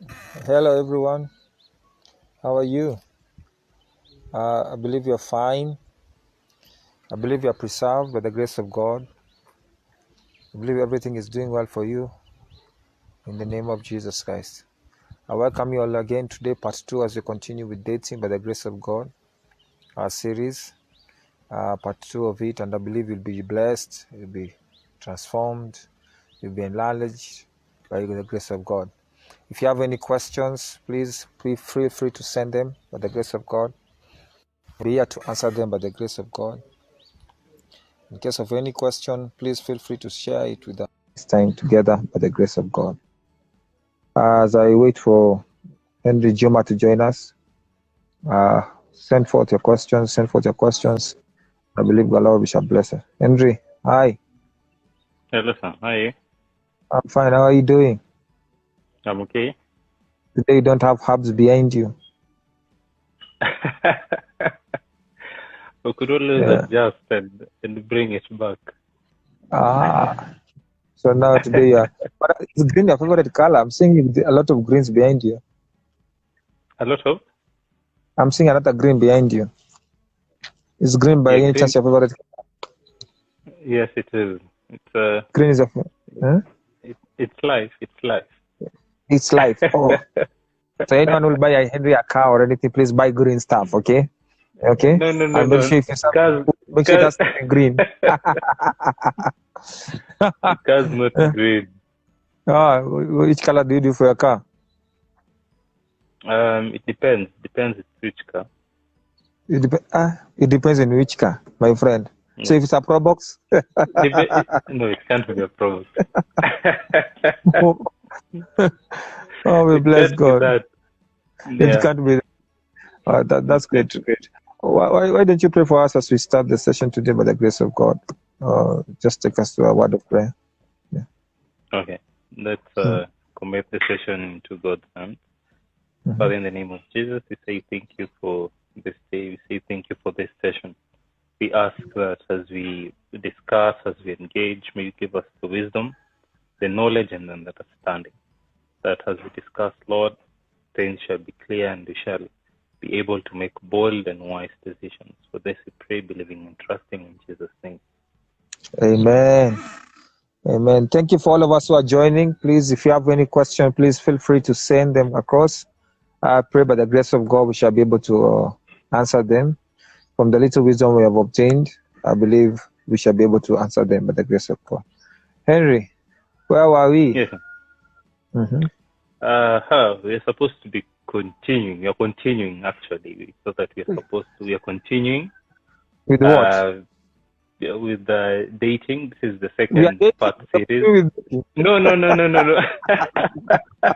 Hello, everyone. How are you? Uh, I believe you're fine. I believe you're preserved by the grace of God. I believe everything is doing well for you in the name of Jesus Christ. I welcome you all again today, part two, as we continue with dating by the grace of God, our series, uh, part two of it. And I believe you'll be blessed, you'll be transformed, you'll be enlarged by the grace of God. If you have any questions, please feel free to send them by the grace of God. Be here to answer them by the grace of God. In case of any question, please feel free to share it with us this time together by the grace of God. As I wait for Henry Juma to join us, uh, send forth your questions, send forth your questions. I believe the Lord shall bless us. Henry, hi. Hello, sir. How are you? I'm fine. How are you doing? I'm okay. Today you don't have hubs behind you. we could always Yeah. adjust and, and bring it back. Ah. So now today, uh, but is green your favorite color? I'm seeing a lot of greens behind you. A lot of I'm seeing another green behind you. Is green by Yeah, any green. chance your favorite? yes, it is. It's uh, Green is your, huh? it, it's life. It's life. It's life. Oh, so anyone will buy a Henry a car or anything, please buy green stuff. Okay, okay. No, no, no, make no. sure if you sell, make sure that's green. cars not green. Ah, which color do you do for your car? Um, it depends. Depends which car. It, dep- ah, it depends on which car, my friend. So if it's a Probox, no, it can't be a problem. oh, we It bless God. It Yeah. can't be. Uh, that, that's great. Great. Why, why, why don't you pray for us as we start the session today by the grace of God? Uh, just take us to a word of prayer. Okay. Let's uh, commit the session into God's hands. Mhm. Father, in the name of Jesus, we say thank you for this day. We say thank you for this session. We ask that as we discuss, as we engage, may you give us the wisdom, the knowledge, and the understanding. That as we discuss, Lord, things shall be clear and we shall be able to make bold and wise decisions. For this we pray, believing and trusting in Jesus' name. Amen. Amen. Thank you for all of us who are joining. Please, if you have any question, please feel free to send them across. I pray by the grace of God we shall be able to uh, answer them. From the little wisdom we have obtained, I believe we shall be able to answer them by the grace of God. Henry, where were we? Yes. Mhm. Uh, huh, we're supposed to be continuing. We are continuing actually, so that we are supposed to. We are continuing With what? uh, with the dating. This is the second part series. No, no, no, no, no, no.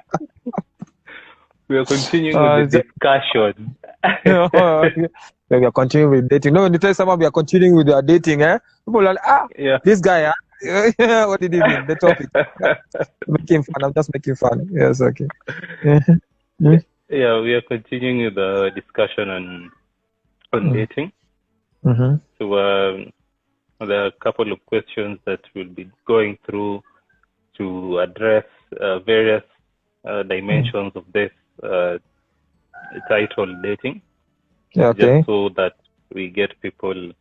we are continuing Uh, with the discussion. okay. So we are continuing with dating. No, when you tell someone we are continuing with our dating, eh? People are like, ah, yeah. this guy, ah. what did you mean? The topic. making fun. I'm just making fun. Yes, okay. yeah, we are continuing with the discussion on on Mm. dating. mm-hmm. So um, there are a couple of questions that we'll be going through to address uh, various uh, dimensions of this uh, title dating, Yeah, okay. just so that we get people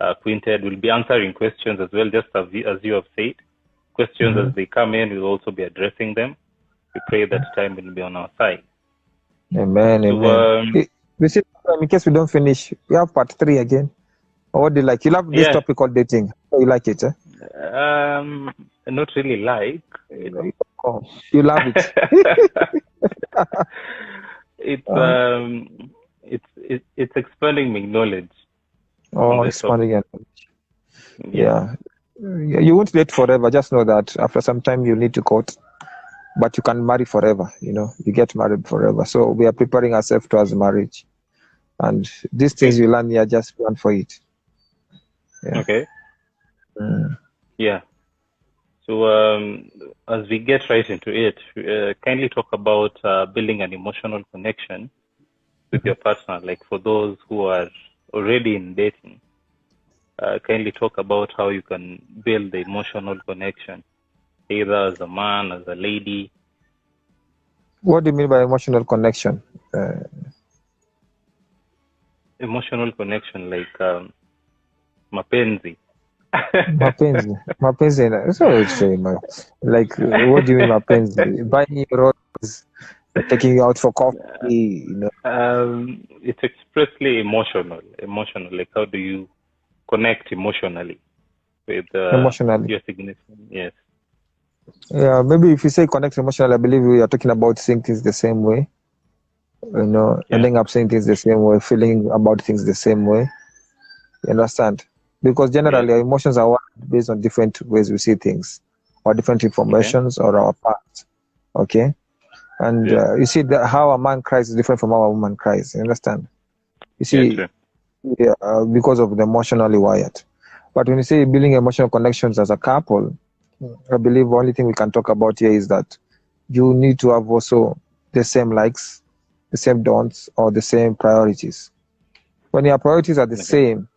acquainted. We'll be answering questions as well, just as you, as you have said. Questions Mhm. as they come in, we'll also be addressing them. We pray that time will be on our side. Amen. So, Amen. um, we see, um, in case we don't finish, we have part three again. Or what do you like? You love this Yeah. topic called dating. You like it, eh? um, not really like, you know. Oh, you love it. it's Uh. um it's it, it's expanding my knowledge Oh, this expanding it. yeah, Yeah. Yeah, You won't date forever. Just know that after some time you need to court, but you can marry forever. You know, you get married forever. So we are preparing ourselves towards marriage, and these things you learn here, just plan for it. Yeah. okay Mm. yeah so um as we get right into it uh, kindly talk about uh, building an emotional connection with your partner like for those who are already in dating uh, kindly talk about how you can build the emotional connection either as a man as a lady What do you mean by emotional connection? Uh, Emotional connection, like um, mapenzi. mapenzi, mapenzi. na- That's what I would say, man. Like, uh, what do you mean mapenzi? Buying roses, taking you out for coffee, you know. Um, it's expressly emotional. Emotional, like how do you connect emotionally with uh, Emotionally. your significant? Yes. Yeah, maybe if you say connect emotionally, I believe we are talking about seeing things the same way. You know, Yeah. ending up seeing things the same way, feeling about things the same way. You understand? Because generally, our emotions are based on different ways we see things, or different informations, or our past. Okay, and Yeah. uh, you see that how a man cries is different from how a woman cries. You understand? You see, yeah, yeah, uh, because of the emotionally wired. But when you say building emotional connections as a couple, I believe the only thing we can talk about here is that you need to have also the same likes, the same don'ts, or the same priorities. When your priorities are the Okay. same,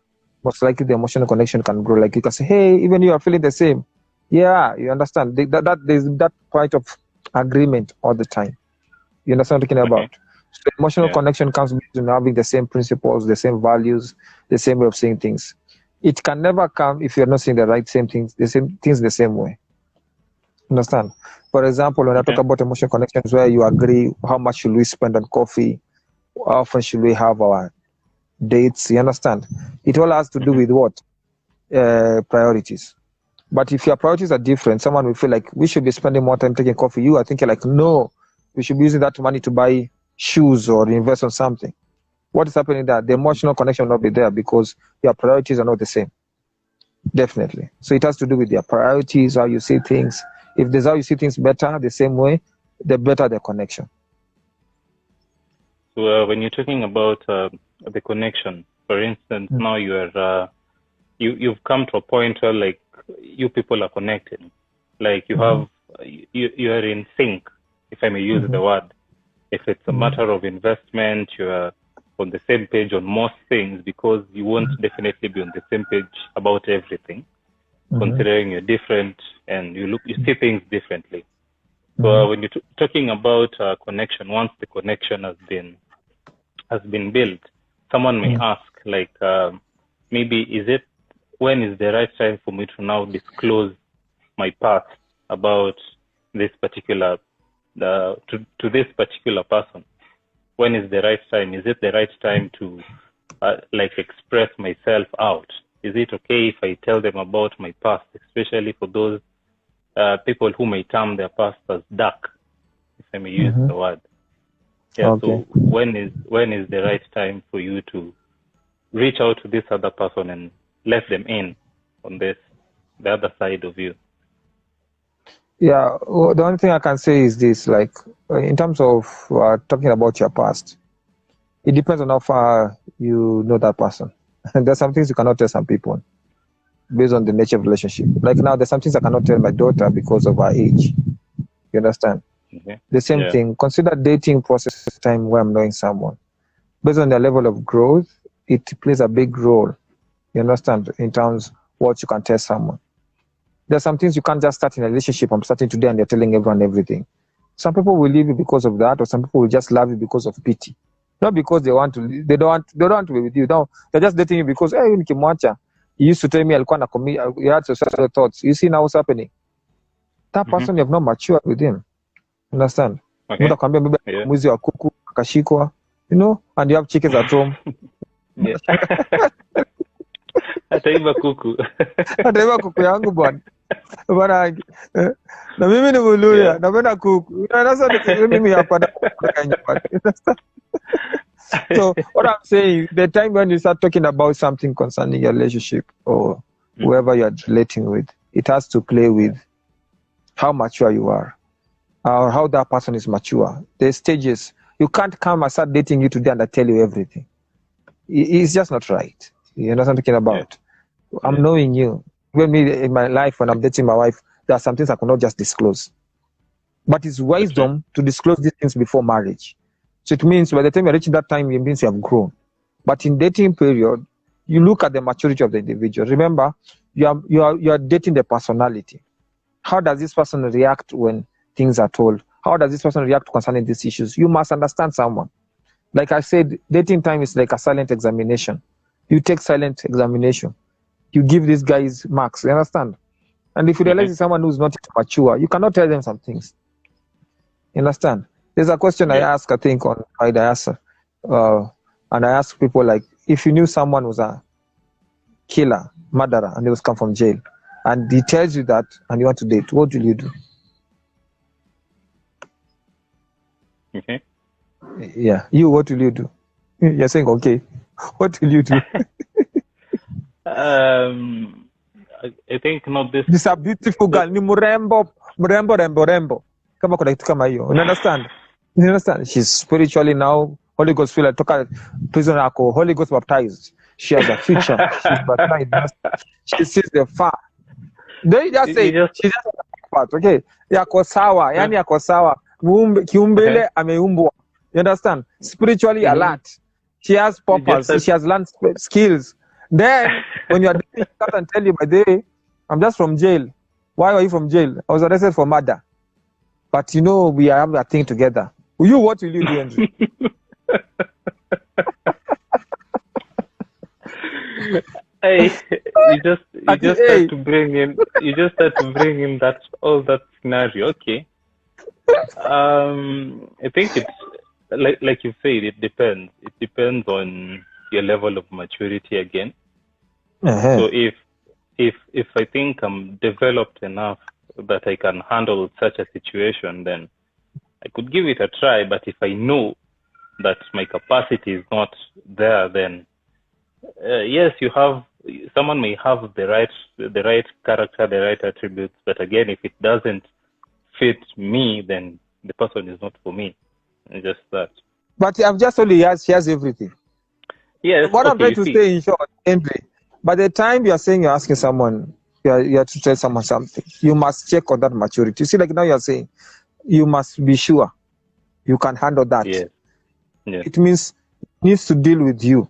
most likely the emotional connection can grow. Like you can say, "Hey, even you are feeling the same." Yeah, you understand Th- that that there's that point of agreement all the time. You understand what I'm talking Okay. about? So emotional Yeah. connection comes between having the same principles, the same values, the same way of seeing things. It can never come if you're not seeing the right same things, the same things the same way. Understand? For example, when I Okay. talk about emotional connections where you agree how much should we spend on coffee, how often should we have our dates, you understand? It all has to do Mhm. with what? Uh, priorities. But if your priorities are different, someone will feel like we should be spending more time taking coffee. You are thinking like, no, we should be using that money to buy shoes or invest on something. What is happening that The emotional connection will not be there because your priorities are not the same. Definitely. So it has to do with your priorities, how you see things. If there's how you see things better, the same way, the better the connection. So uh, when you're talking about uh, the connection, for instance, Mm. now you are uh, you you've come to a point where like you people are connected, like you have you you are in sync, if I may use the Mhm. word. If it's a Mhm. matter of investment, you are on the same page on most things because you won't definitely be on the same page about everything, Mhm. considering you're different and you look you see things differently. So Mhm. uh, when you're t- talking about uh, connection, once the connection has been has been built, someone may Mm. ask, like, um, maybe is it when is the right time for me to now disclose my past about this particular uh, to to this particular person? When is the right time? Is it the right time to uh, like express myself out? Is it okay if I tell them about my past, especially for those uh, people who may term their past as dark, if I may use Mhm. the word. Yeah. Okay. So when is when is the right time for you to reach out to this other person and let them in on this the other side of you? Yeah, well, the only thing I can say is this: like, uh, in terms of uh, talking about your past, it depends on how far you know that person. there's some things you cannot tell some people based on the nature of relationship. Like now, there's some things I cannot tell my daughter because of her age. You understand? The same Yeah. thing. Consider dating process time where I'm knowing someone. Based on their level of growth, it plays a big role. You understand? In terms what you can tell someone. There's some things you can't just start in a relationship. I'm starting today and they're telling everyone everything. Some people will leave you because of that, or some people will just love you because of pity. Not because they want to they don't want they don't want to be with you. No, they're just dating you because hey nikimwacha. He used to tell me alikuwa na commit he had suicidal thoughts. You see now what's happening. That Mhm. person you have not matured with him. Understand? Okay. Mtu akwambia Yeah. mwizi wa kuku akashikwa, you know, and you have chickens at home. Yeah. Ataiba kuku. Ataiba kuku yangu bwana. Bwana na mimi ni Muluya, Yeah. napenda kuku. Sasa mimi hapa na nyumbani. So what I'm saying, the time when you start talking about something concerning your relationship or Mm. whoever you're relating with, it has to play with how mature you are or how that person is mature. The stages. You can't come and start dating you today and I tell you everything. It's just not right. You know what I'm talking about? I'm Yeah. knowing you. When me in my life, when I'm dating my wife, there are some things I cannot just disclose. But it's wisdom to disclose these things before marriage. So it means by the time you're reaching that time, it means you have grown. But in dating period, you look at the maturity of the individual. Remember, you are you are you are dating the personality. How does this person react when things are told? How does this person react concerning these issues? You must understand someone. Like I said, dating time is like a silent examination. You take silent examination. You give these guys marks. You understand? And if you realize it's someone who's not mature, you cannot tell them some things. You understand? There's a question I ask, I think, on Friday, I uh, and I ask people like, if you knew someone was a killer, murderer, and he was come from jail, and he tells you that, and you want to date, what will you do? Okay. Yeah, you, what will you do? You're saying, okay, what will you do? Um, I, I think not this. This a beautiful girl, ni mrembo, mrembo, rembo, rembo. Kama kuna kitu kama hiyo. You understand? You understand? She's spiritually now, Holy Ghost filled, toka prison ako, Holy Ghost baptized. She has a future. She's baptized. She sees the far. They just say, just- she just part, okay? Yako sawa, yani yako sawa. Muumbe, kiumbele ameumbwa. You understand? Spiritually Mhm. alert. She has purpose. She has learned skills. Then, when you are doing come and tell you, by the way, I'm just from jail. Why are you from jail? I was arrested for murder. But you know, we have a thing together. You, what will you do, Andrew? Hey, you just you just hey. had to bring in you just had to bring in that all that scenario. Okay. Um, I think it's like like you said, it depends. It depends on your level of maturity again. Uh-huh. So if if if I think I'm developed enough that I can handle such a situation, then I could give it a try. But if I know that my capacity is not there, then uh, yes, you have someone may have the right the right character, the right attributes, but again, if it doesn't fit me, then the person is not for me. It's just that. But I've just he has, he has everything. Yes. what I'm trying to see. say in short, Henry, by the time you are saying you're asking someone, you are, you are to tell someone something, you must check on that maturity. You see, like now you're saying, you must be sure you can handle that. Yes. Yes. It means it needs to deal with you.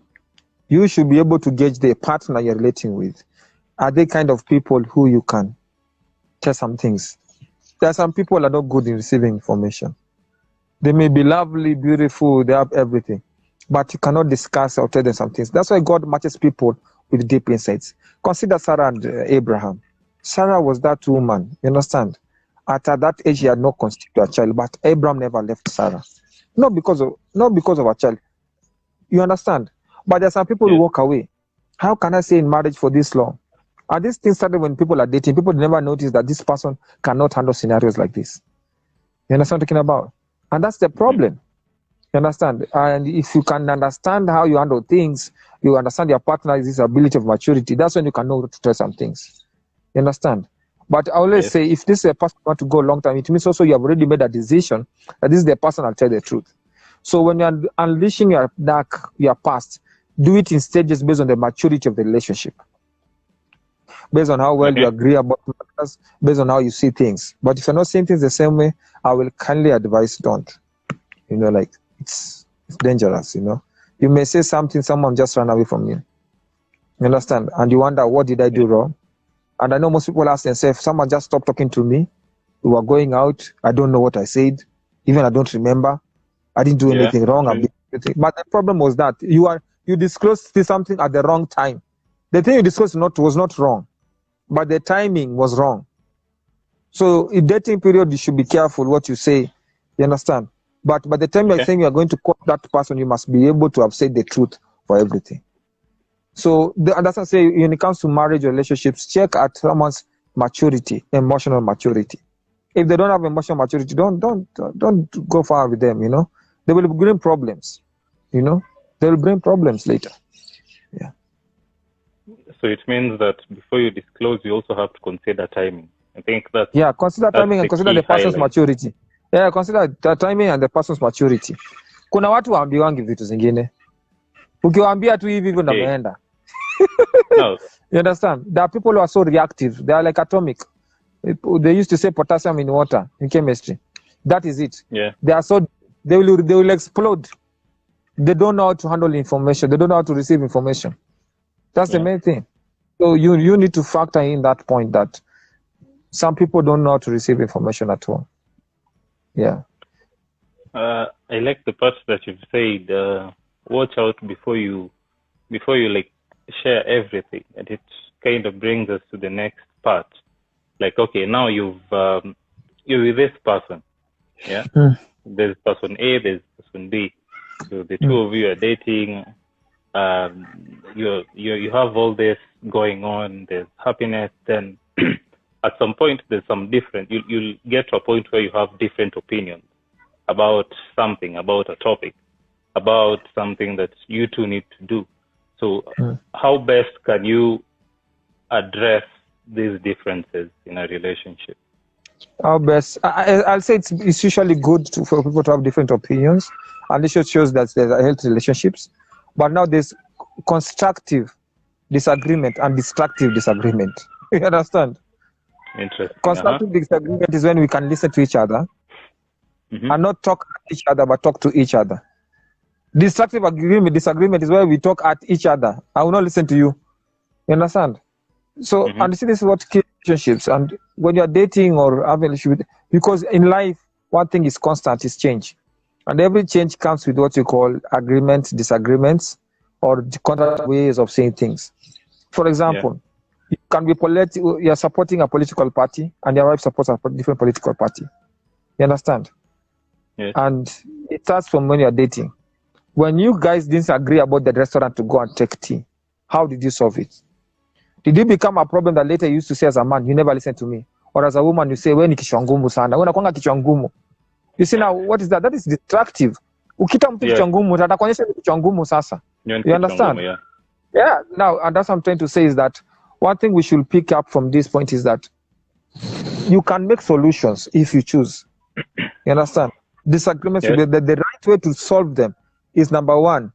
You should be able to gauge the partner you're relating with. Are they kind of people who you can tell some things? There are some people that are not good in receiving information. They may be lovely, beautiful, they have everything, but you cannot discuss or tell them some things. That's why God matches people with deep insights. Consider Sarah and uh, Abraham. Sarah was that woman, you understand? At, at that age, she had not conceived a child, but Abraham never left Sarah. Not because of not because of a child. You understand? But there are some people who walk away. How can I say in marriage for this long? And this thing started when people are dating. People never notice that this person cannot handle scenarios like this. You understand what I'm talking about? And that's the problem. You understand? And if you can understand how you handle things, you understand your partner's ability of maturity, that's when you can know to tell some things. You understand? But I always Yes. say if this is a person want to go a long time, it means also you have already made a decision that this is the person I'll tell the truth. So when you're unleashing your dark, your past, do it in stages based on the maturity of the relationship. Based on how well Okay. you agree about matters, based on how you see things. But if you're not seeing things the same way, I will kindly advise don't. You know, like it's it's dangerous, you know. You may say something, someone just ran away from you. You understand? And you wonder, what did I do wrong? And I know most people ask themselves, someone just stopped talking to me. We were going out. I don't know what I said. Even I don't remember. I didn't do Yeah, anything wrong. True. did everything. But the problem was that you are you disclosed something at the wrong time. The thing you disclosed not was not wrong, but the timing was wrong. So in dating period, you should be careful what you say. You understand? But by the time you're saying you're going to quote that person, you must be able to have said the truth for everything. So the, and that's I say when it comes to marriage relationships, check at someone's maturity, emotional maturity. If they don't have emotional maturity, don't don't don't go far with them. You know, they will bring problems. You know, they will bring problems later. Yeah. So it means that before you disclose, you also have to consider timing. I think that Yeah, consider timing and consider the person's highlight. maturity. Yeah, consider the timing and the person's maturity. Kuna watu waambiwangi vitu zingine, ukiwaambia tu hivi hivyo eh. no, You understand? There are people who are so reactive. They are like atomic. They used to say potassium in water in chemistry. That is it. yeah, They are so they will they will explode. They don't know how to handle information. They don't know how to receive information. That's the main thing. So you you need to factor in that point that some people don't know how to receive information at all. Yeah. Uh, I like the part that you've said. Uh, watch out before you, before you like share everything, and it kind of brings us to the next part. Like, okay, now you've um, you're with this person, yeah. Mm. There's person A, there's person B. So the two of you are dating. Um, you you you have all this going on. There's happiness. Then at some point there's some different. You you'll get to a point where you have different opinions about something, about a topic, about something that you two need to do. So Mm. how best can you address these differences in a relationship? Our best. I, I- I'll say it's, it's usually good to, for people to have different opinions, and this shows that there's a healthy relationships. But now there's constructive disagreement and destructive disagreement. You understand? Interesting. Uh-huh. Constructive disagreement is when we can listen to each other Mhm. and not talk at each other, but talk to each other. Destructive agreement, disagreement is where we talk at each other. I will not listen to you. You understand? So, Mhm. and see, this is what kills relationships. And when you're dating or having a relationship, because in life, one thing is constant is change. And every change comes with what you call agreements, disagreements, or the contrary ways of saying things. For example, you can be politi- you're supporting a political party and your wife supports a different political party. You understand? Yes. And it starts from when you're dating. When you guys didn't agree about the restaurant to go and take tea, how did you solve it? Did it become a problem that later you used to say as a man, you never listen to me? Or as a woman, you say, we ni kichwa ngumu sana. Wewe unakuanga kichwa ngumu. You see now, what is that? That is destructive. Ukita mtu Yeah. kichwa ngumu, atakuonyesha kichwa ngumu sasa. You You understand? Yeah. Yeah, now, and that's what I'm trying to say is that one thing we should pick up from this point is that you can make solutions if you choose. You understand? Disagreements, Yes. the, the, right way to solve them is number one,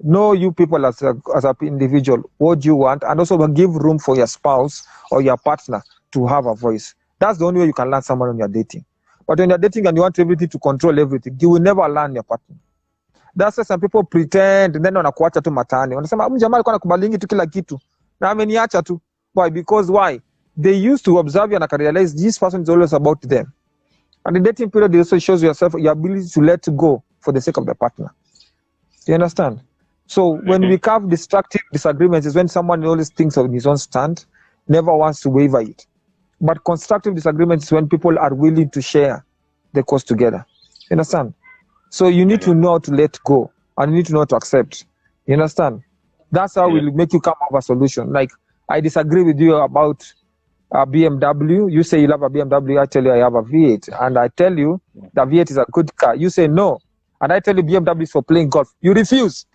know you people as a, as an individual, what you want, and also give room for your spouse or your partner to have a voice. That's the only way you can learn someone when you're dating. But when you're dating and you want everything to control everything, you will never learn your partner. That's why some people pretend and then wanakuacha tu matani. Wanasema huyu jamaa alikuwa anakubalingi tu kila kitu na ameniacha tu. Why? Because why? They used to observe you and can realize this person is always about them. And the dating period also shows yourself your ability to let go for the sake of the partner. You understand? So when Mhm. we have destructive disagreements is when someone always thinks of his own stand, never wants to waver it. But constructive disagreements is when people are willing to share the cost together. You understand? So you need to know how to let go and you need to know how to accept. You understand? That's how Yeah. we'll make you come up with a solution. Like I disagree with you about uh, a BMW. You say you love a BMW. I tell you I have a V8, and I tell you the V8 is a good car. You say no, and I tell you BMW is for playing golf. You refuse.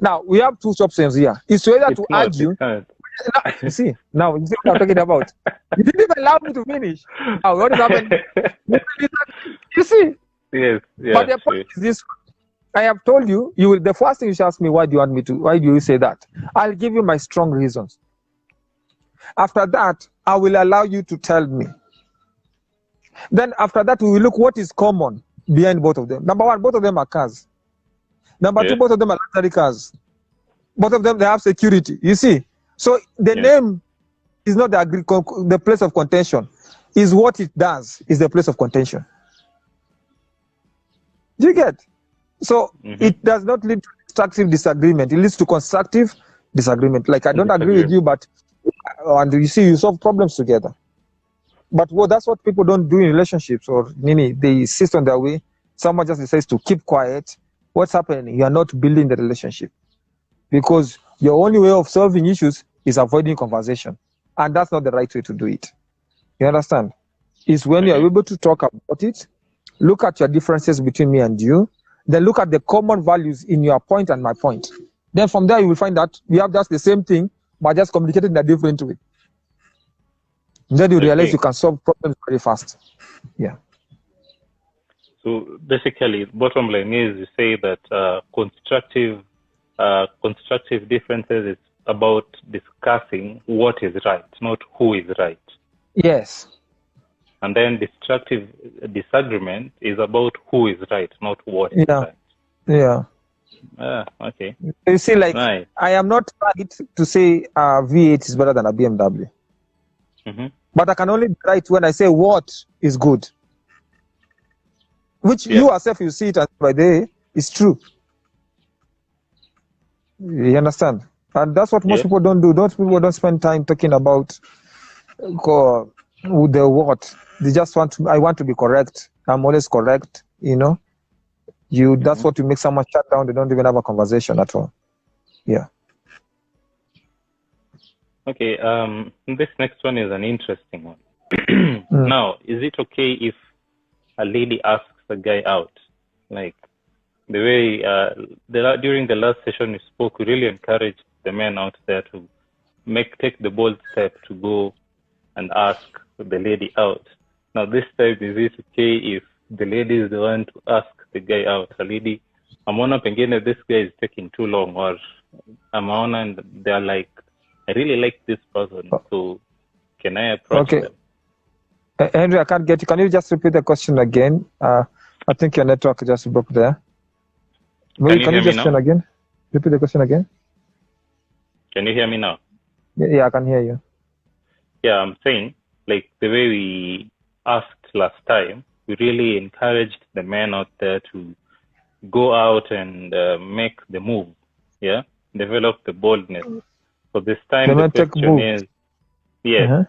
Now we have two options here. It's either to not, argue. Now, you see, now you see what I'm talking about. You didn't even allow me to finish. Now what is happening? You see, yes, yeah, but the point is this: I have told you. You will. The first thing you should ask me, why do you want me to? Why do you say that? I'll give you my strong reasons. After that, I will allow you to tell me. Then after that, we will look what is common behind both of them. Number one, both of them are cars. Number two, both of them are luxury cars. Both of them they have security. You see, so the Yeah. name is not the agri- con- the place of contention. Is what it does is the place of contention. Do you get? So Mhm. it does not lead to destructive disagreement. It leads to constructive disagreement. Like I don't agree with you, but Uh, and you see you solve problems together. But well, that's what people don't do in relationships or Nini. They insist on their way. Someone just decides to keep quiet. What's happening? You are not building the relationship because your only way of solving issues is avoiding conversation, and that's not the right way to do it. You understand? Is when you are able to talk about it, look at your differences between me and you, then look at the common values in your point and my point. Then from there you will find that we have just the same thing, but just communicated in a different way. Then you realize Okay. you can solve problems very fast. Yeah. So basically, bottom line is you say that uh, constructive uh, constructive differences is about discussing what is right, not who is right. Yes. And then destructive disagreement is about who is right, not what is Yeah. right. Yeah. Ah, okay. You see, like Right. I am not right to say uh, V8 is better than a BMW, hmm but I can only be right when I say what is good. which Yeah. you yourself you see it as by day is true. You understand? And that's what most Yeah. people don't do. Those people don't spend time talking about co- the what. They just want to. I want to be correct. I'm always correct. You know. You. That's Mhm. what you make someone shut down. They don't even have a conversation at all. Yeah. Okay, um, this next one is an interesting one. Mm. Now, is it okay if a lady asks a guy out? Like the way uh, the, during the last session we spoke, we really encouraged the men out there to make take the bold step to go and ask the lady out. Now, this time, is it okay if the lady is the one to ask the guy out? A lady, ameona pengine this guy is taking too long, or ameona and they're like, I really like this person, so can I approach Okay. them? Uh, Henry, I can't get you. Can you just repeat the question again? Uh, I think your network just broke there. Maybe you can you hear me just turn again? Repeat the question again. Can you hear me now? Yeah, yeah, I can hear you. Yeah, I'm saying, like the way we asked last time, we really encouraged the men out there to go out and uh, make the move. Yeah, develop the boldness. So this time The the men question moves. is, yes. Uh-huh.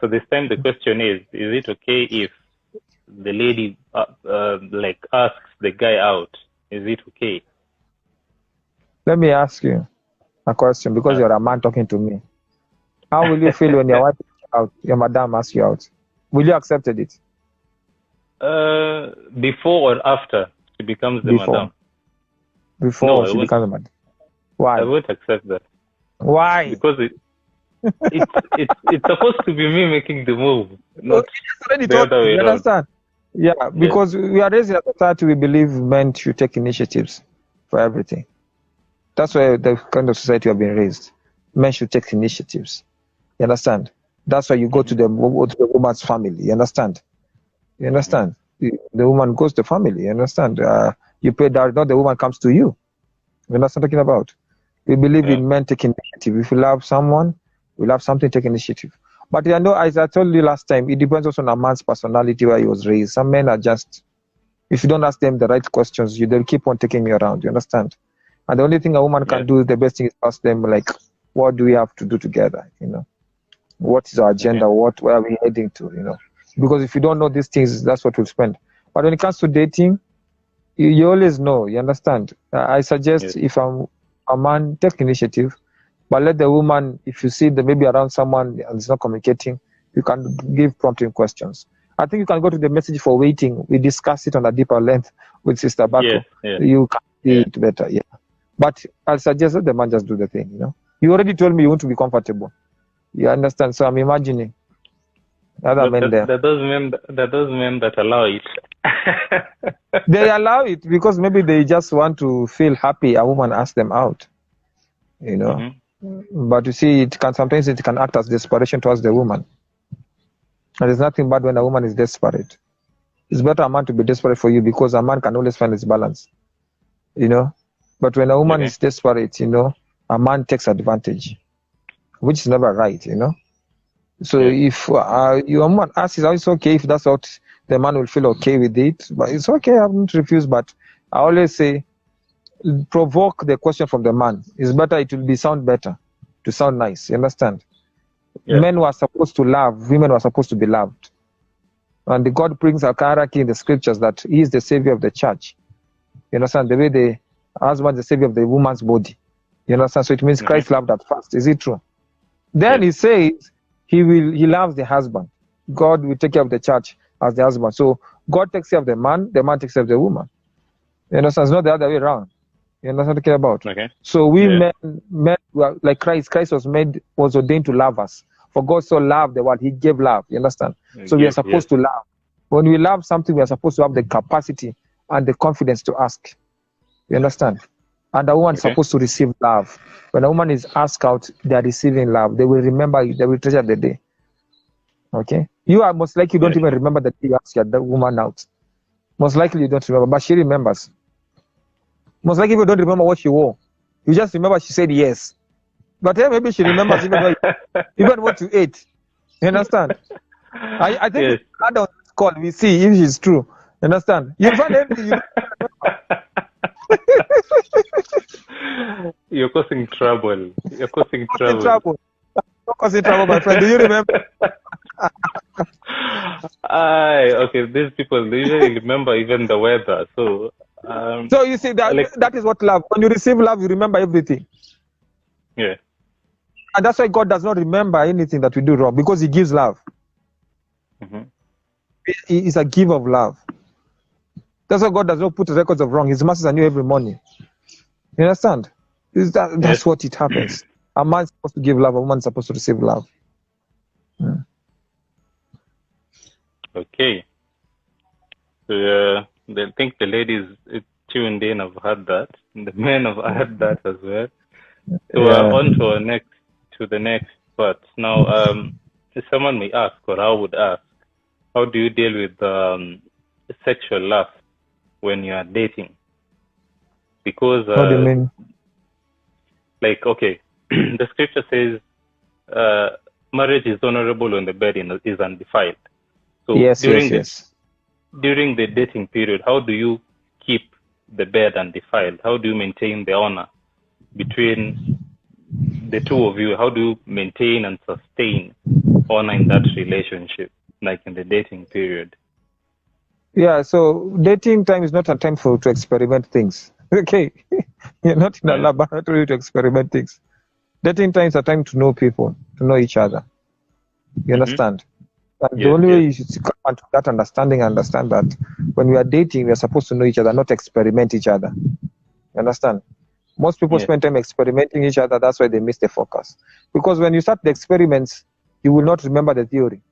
So this time the question is, is it okay if the lady uh, uh, like asks the guy out? Is it okay? Let me ask you a question because Uh. you're a man talking to me. How will you feel when your wife out, your madam asks you out? Will you accepted it? Uh, before or after she becomes the Before. madam? Before No, she becomes a madam. Why? I won't accept that. Why? because it, it's it's it's supposed to be me making the move, not already the other you, way you understand? Yeah, because we are raised in a society we believe men should take initiatives for everything. That's why the kind of society we have been raised. Men should take initiatives. You understand? That's why you go to the to the woman's family. You understand? You understand? The the woman goes to family. You understand? Uh, you pay that, not the woman comes to you. You understand what I'm talking about? We believe in men taking initiative. If you love someone, we love something, take initiative. But I know, as I told you last time, it depends also on a man's personality where he was raised. Some men are just, if you don't ask them the right questions, you they'll keep on taking you around. You understand? And the only thing a woman can Yeah. do, the best thing is ask them like, what do we have to do together? You know, what is our agenda? What where are we heading to? You know, because if you don't know these things, that's what we'll spend. But when it comes to dating, you, you always know. You understand? Uh, I suggest if I'm a man, take initiative, but let the woman, if you see that maybe around someone and it's not communicating, you can give prompting questions. I think you can go to the message for waiting. We discuss it on a deeper length with Sister Bako. Yes, yes. You can see Yeah. it better, yeah. But I suggest that the man just do the thing, you know. You already told me you want to be comfortable. You understand? So I'm imagining other men that, there. that does mean that does mean that allow it. they allow it because maybe they just want to feel happy a woman asks them out. You know. Mhm. But you see, it can sometimes it can act as desperation towards the woman. And there's nothing bad when a woman is desperate. It's better a man to be desperate for you because a man can always find his balance. You know? But when a woman Okay. is desperate, you know, a man takes advantage, which is never right, you know? So Yeah. if uh, your woman asks, it's okay if that's what the man will feel okay with it. But it's okay, I won't refuse. But I always say, provoke the question from the man. It's better, it will be sound better to sound nice. You understand? Yeah. Men were supposed to love, women were supposed to be loved. And the God brings a hierarchy in the scriptures that He is the savior of the church. You understand? The way the husband is the savior of the woman's body. You understand? So it means Mhm. Christ loved at first. Is it true? Then Yeah. he says he will he loves the husband. God will take care of the church as the husband. So God takes care of the man, the man takes care of the woman. You understand? It's not the other way around. You understand what I'm talking about? Okay. So we Yeah. men, men were like Christ. Christ was made, was ordained to love us. For God so loved the world, He gave love. You understand? So we are supposed to love. When we love something, we are supposed to have the capacity and the confidence to ask. You understand? And a woman is Okay. supposed to receive love. When a woman is asked out, they are receiving love. They will remember. They will treasure the day. Okay? You are most likely you don't Yeah. even remember that you asked the woman out. Most likely you don't remember, but she remembers. Most likely you don't remember what she wore. You just remember she said yes. But then maybe she remembers even what, even what you ate. You understand? I, I think Yes. had on this call, we see if it's true. understand? You'll find anything you You're causing trouble. You're causing trouble. trouble. Not causing trouble, my friend. Do you remember? Aye, okay, these people they usually remember even the weather. So, um, So you see that Alex- that is what love. When you receive love, you remember everything. yeah. And that's why God does not remember anything that we do wrong because He gives love. hmm He is a giver of love. That's why God does not put records of wrong. His mercies are new every morning. You understand? Is that that's Yes. what it happens. A man's supposed to give love, a woman's supposed to receive love. Okay. So, uh, I think the ladies uh, tuned in have heard that. The men have heard that as well. So Yeah. uh, on to our next, to the next part. Now, um, someone may ask, or I would ask, how do you deal with um, sexual lust when you are dating? Because, uh, What do you mean? like, okay, the scripture says, uh, marriage is honorable when the bed is undefiled. So yes, during yes, the yes. during the dating period, how do you keep the bed undefiled? How do you maintain the honor between the two of you? How do you maintain and sustain honor in that relationship, like in the dating period? Yeah, so dating time is not a time for to experiment things. Okay, you're not in a Yeah. laboratory to experiment things. Dating time is a time to know people, to know each other. You mm-hmm. understand? And the Yes, only way you should come to that understanding, and understand that when we are dating, we are supposed to know each other, not experiment each other. You understand? Most people Yes. spend time experimenting each other. That's why they miss the focus. Because when you start the experiments, you will not remember the theory.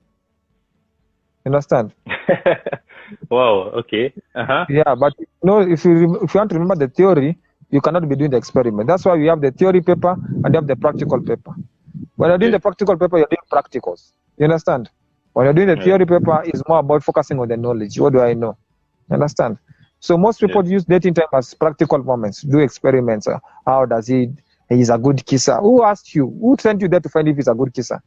You understand? wow. Okay. Uh huh. Yeah, but you know, if you if you want to remember the theory, you cannot be doing the experiment. That's why we have the theory paper and you have the practical paper. When you're doing the practical paper, you're doing practicals. You understand? When you're doing the theory paper, it's more about focusing on the knowledge. What do I know? You understand? So most people use dating time as practical moments. Do experiments. Uh, how does he? He's a good kisser. Who asked you? Who sent you there to find if he's a good kisser?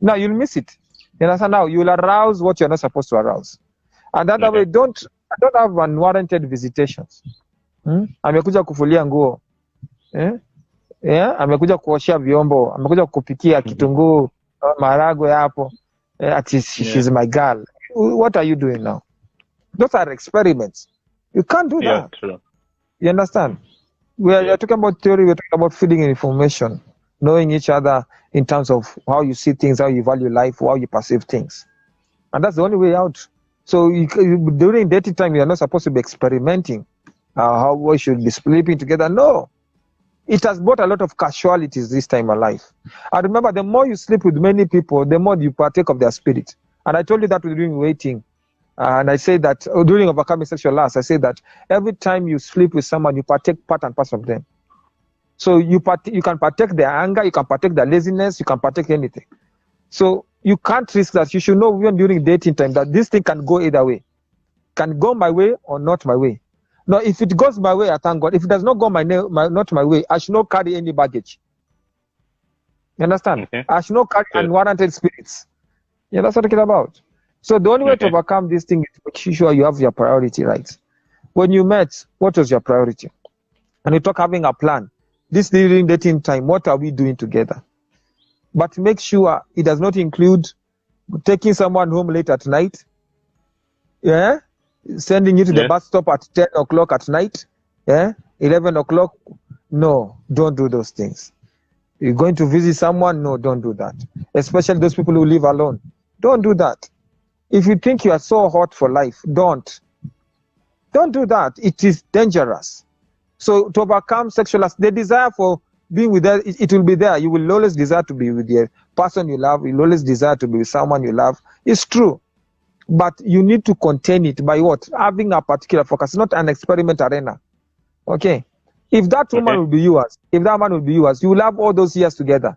Now you'll miss it. You understand? Now you'll arouse what you're not supposed to arouse. And that way, don't don't have unwarranted visitations. Hmm? Amekuja kufulia nguo eh? Yeah? Amekuja kuoshea vyombo, amekuja kupikia kitunguu, uh, maharagwe hapo. Eh, ati Yeah. she's my girl. What are you doing now? Those are experiments. You can't do Yeah. that. True. You understand? We are, Yeah. you're talking about theory, we're talking about feeding information, knowing each other in terms of how you see things, how you value life, how you perceive things. And that's the only way out. So you, you, during dating time, you're not supposed to be experimenting uh, how we should be sleeping together. No. It has brought a lot of casualties this time of life. And remember, the more you sleep with many people, the more you partake of their spirit. And I told you that during waiting. And I say that uh, during overcoming sexual lust, I say that every time you sleep with someone, you partake part and parcel of them. So you part- you can partake their anger, you can partake their laziness, you can partake anything. So you can't risk that. You should know even during dating time that this thing can go either way. Can go my way or not my way. Now, if it goes my way, I thank God. If it does not go my, my not my way, I should not carry any baggage. You understand? Okay. I should not carry Good. unwarranted spirits. Yeah, that's what I'm talking about. So the only way to overcome this thing is to make sure you have your priority right. When you met, what was your priority? And you talk having a plan. This during dating time, what are we doing together? But make sure it does not include taking someone home late at night. Yeah, sending you to the bus stop at ten o'clock at night. Yeah, eleven o'clock. No, don't do those things. You're going to visit someone? No, don't do that. Especially those people who live alone. Don't do that. If you think you are so hot for life, don't. Don't do that. It is dangerous. So to overcome sexual the desire for being with them, it, it will be there. You will always desire to be with the person you love. You will always desire to be with someone you love. It's true. But you need to contain it by what? Having a particular focus, not an experiment arena. Okay. If that woman Okay. will be yours, if that man will be yours, you will have all those years together.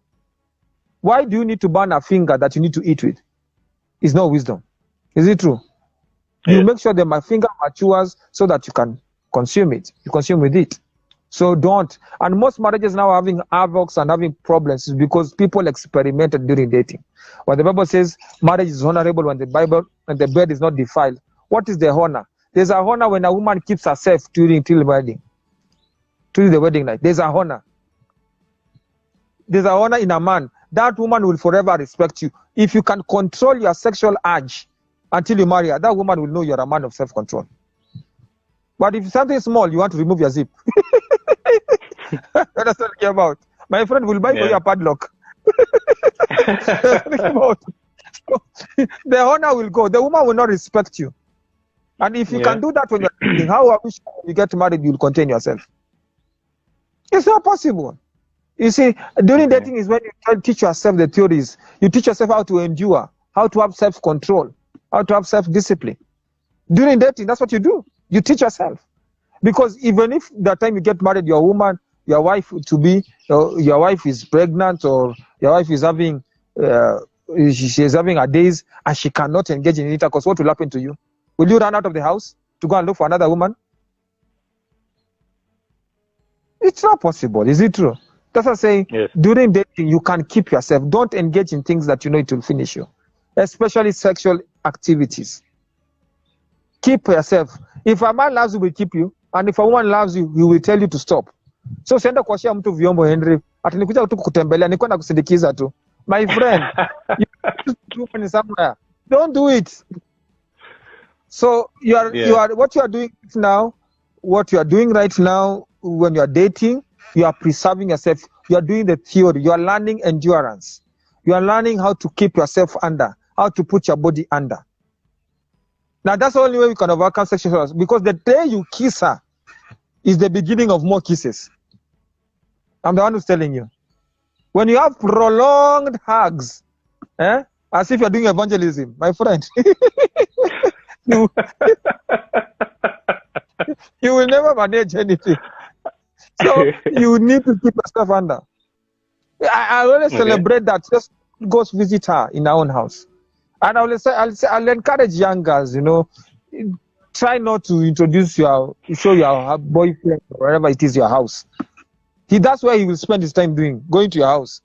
Why do you need to burn a finger that you need to eat with? It's not wisdom. Is it true? You make sure that my finger matures so that you can consume it. You consume with it. So don't. And most marriages now are having havocs and having problems because people experimented during dating. When the Bible says marriage is honorable when the Bible when the bed is not defiled, what is the honor? There's a honor when a woman keeps herself during till wedding, till the wedding night. There's a honor. There's a honor in a man. That woman will forever respect you. If you can control your sexual urge until you marry her, that woman will know you're a man of self-control. But if something small, you want to remove your zip. That's what I'm about. My friend will buy for you a padlock. Think about it. The honor will go. The woman will not respect you. And if you Yeah. can do that when you're dating, how I wish you get married, you'll contain yourself. It's not possible. You see, during Okay. dating is when you try to teach yourself the theories. You teach yourself how to endure, how to have self control, how to have self discipline. During dating, that's what you do. You teach yourself. Because even if the time you get married, your woman, your wife to be, your, your wife is pregnant or your wife is having, uh, she, she is having her days and she cannot engage in intercourse, what will happen to you? Will you run out of the house to go and look for another woman? It's not possible. Is it true? That's what I'm saying. Yes. During dating, you can keep yourself. Don't engage in things that you know it will finish you, especially sexual activities. Keep yourself. If a man loves you, will keep you, and if a woman loves you, he will tell you to stop. So usiende kuashia mtu vyombo Henry, ati nikuja tu kukutembelea, niko na kusindikiza tu. My friend, you do somewhere. Don't do it. So you are you are what you are doing now, what you are doing right now when you are dating, you are preserving yourself. You are doing the theory. You are learning endurance. You are learning how to keep yourself under, how to put your body under. Now that's the only way we can overcome sexual harassment because the day you kiss her is the beginning of more kisses. I'm the one who's telling you. When you have prolonged hugs, eh, as if you're doing evangelism, my friend, you, you will never manage anything. So you need to keep yourself under. I, I always Okay. celebrate that. Just go visit her in her own house. And I'll say, I'll say, I'll encourage young girls, you know, try not to introduce your, show your boyfriend or wherever it is your house. He, that's where he will spend his time doing, going to your house.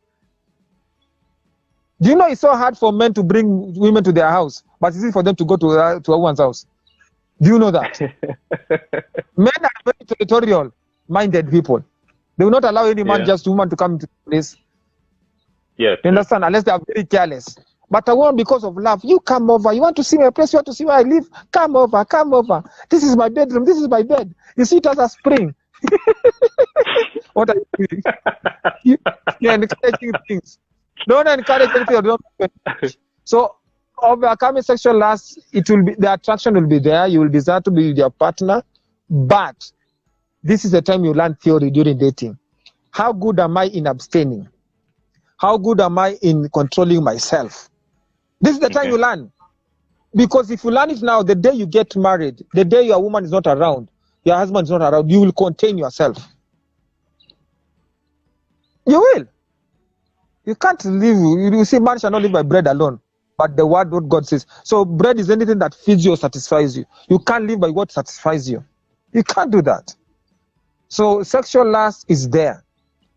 Do you know it's so hard for men to bring women to their house, but it's easy for them to go to uh, to a woman's house? Do you know that? Men are very territorial minded people. They will not allow any man Yeah. just woman to come into place. yes. You understand? Unless they are very careless. But a woman, because of love, you come over. You want to see my place. You want to see where I live. Come over. Come over. This is my bedroom. This is my bed. You see it as a spring. what are you doing? You, you're encouraging things. Don't encourage anything. Don't so overcoming sexual lust, it will be the attraction will be there. You will desire to be with your partner, but this is the time you learn theory during dating. How good am I in abstaining? How good am I in controlling myself? This is the time Okay. you learn. Because if you learn it now, the day you get married, the day your woman is not around, your husband is not around, you will contain yourself. You will. You can't live. You see, man shall not live by bread alone, but the word what God says. So bread is anything that feeds you or satisfies you. You can't live by what satisfies you. You can't do that. So sexual lust is there.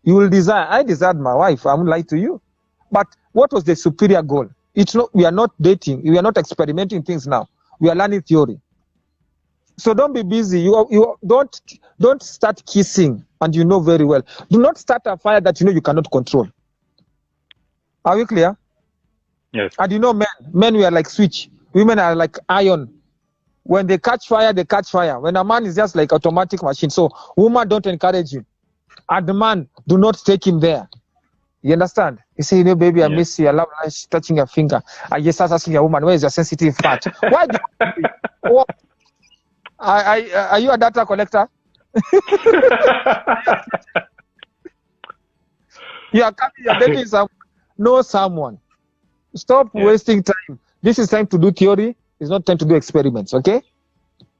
You will desire. I desired my wife. I won't lie to you. But what was the superior goal? It's not. We are not dating. We are not experimenting things now. We are learning theory. So don't be busy. You are- you don't don't start kissing, and you know very well. Do not start a fire that you know you cannot control. Are we clear? Yes. And you know, men, men we are like switch. Women are like iron. When they catch fire, they catch fire. When a man is just like automatic machine. So woman don't encourage him. And the man, do not take him there. You understand? You say, you know, baby, I Yeah. miss you. I love nice touching your finger. I just start asking your woman, where is your sensitive part? Why do you what? Are, are, are you a data collector? You are coming, you're dating someone. Know someone. Stop Yeah. wasting time. This is time to do theory. It's not time to do experiments. Okay?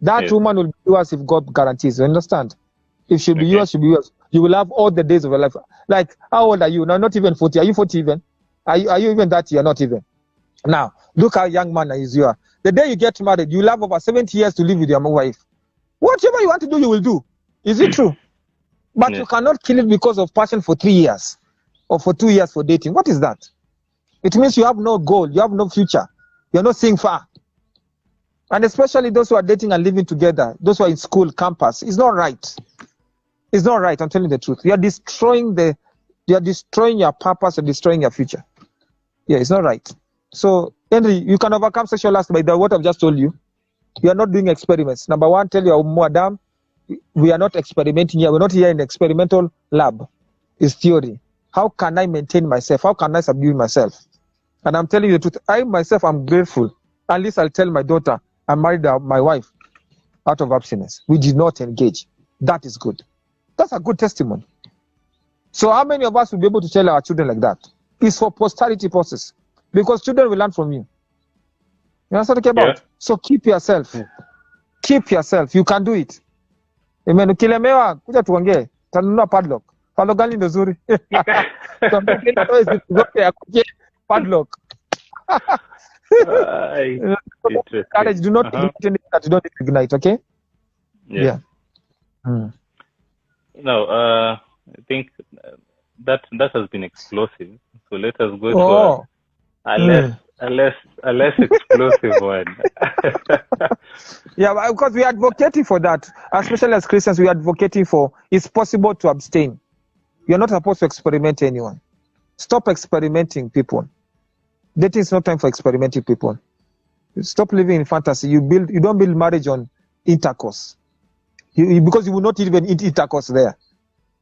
That Yes. woman will be yours if God guarantees. You understand? If she'll be Okay. yours, she'll be yours. You will have all the days of your life. Like, how old are you? No, not even 40. Are you 40 even? Are you, are you even that year? Not even. Now, look how young man is you are. The day you get married, you'll have over 70 years to live with your wife. Whatever you want to do, you will do. Is it true? But Yes. you cannot kill it because of passion for three years or for two years for dating. What is that? It means you have no goal, you have no future, you're not seeing far. And especially those who are dating and living together, those who are in school, campus, it's not right. It's not right. I'm telling the truth. You are destroying the, you are destroying your purpose and destroying your future. Yeah, it's not right. So, Henry, you can overcome sexual lust by the what I've just told you. You are not doing experiments. Number one, tell your madam, we are not experimenting here. We're not here in experimental lab. It's theory. How can I maintain myself? How can I subdue myself? And I'm telling you the truth. I myself am grateful. At least I'll tell my daughter I married my wife out of abstinence. We did not engage. That is good. That's a good testimony. So how many of us will be able to tell our children like that? It's for posterity purposes. Because children will learn from you. You know what I'm talking about? Yeah. So keep yourself. Yeah. Keep yourself. You can do it. Amen. Ukilemewa, kuja tuongee. Tanunua padlock. Padlock gani ndo zuri? Tuambie kila toys zote akuje padlock. Courage, do not Uh-huh. ignite that you don't ignite, okay? Yeah. Mm. No, uh, I think that that has been explosive. So let us go to Oh, a, a less a less a less explosive one. yeah, because we are advocating for that, especially as Christians, we are advocating for it's possible to abstain. You're not supposed to experiment anyone. Stop experimenting people. Dating is not time for experimenting people. Stop living in fantasy. You build you don't build marriage on intercourse. You, you- because you will not even eat intercourse there.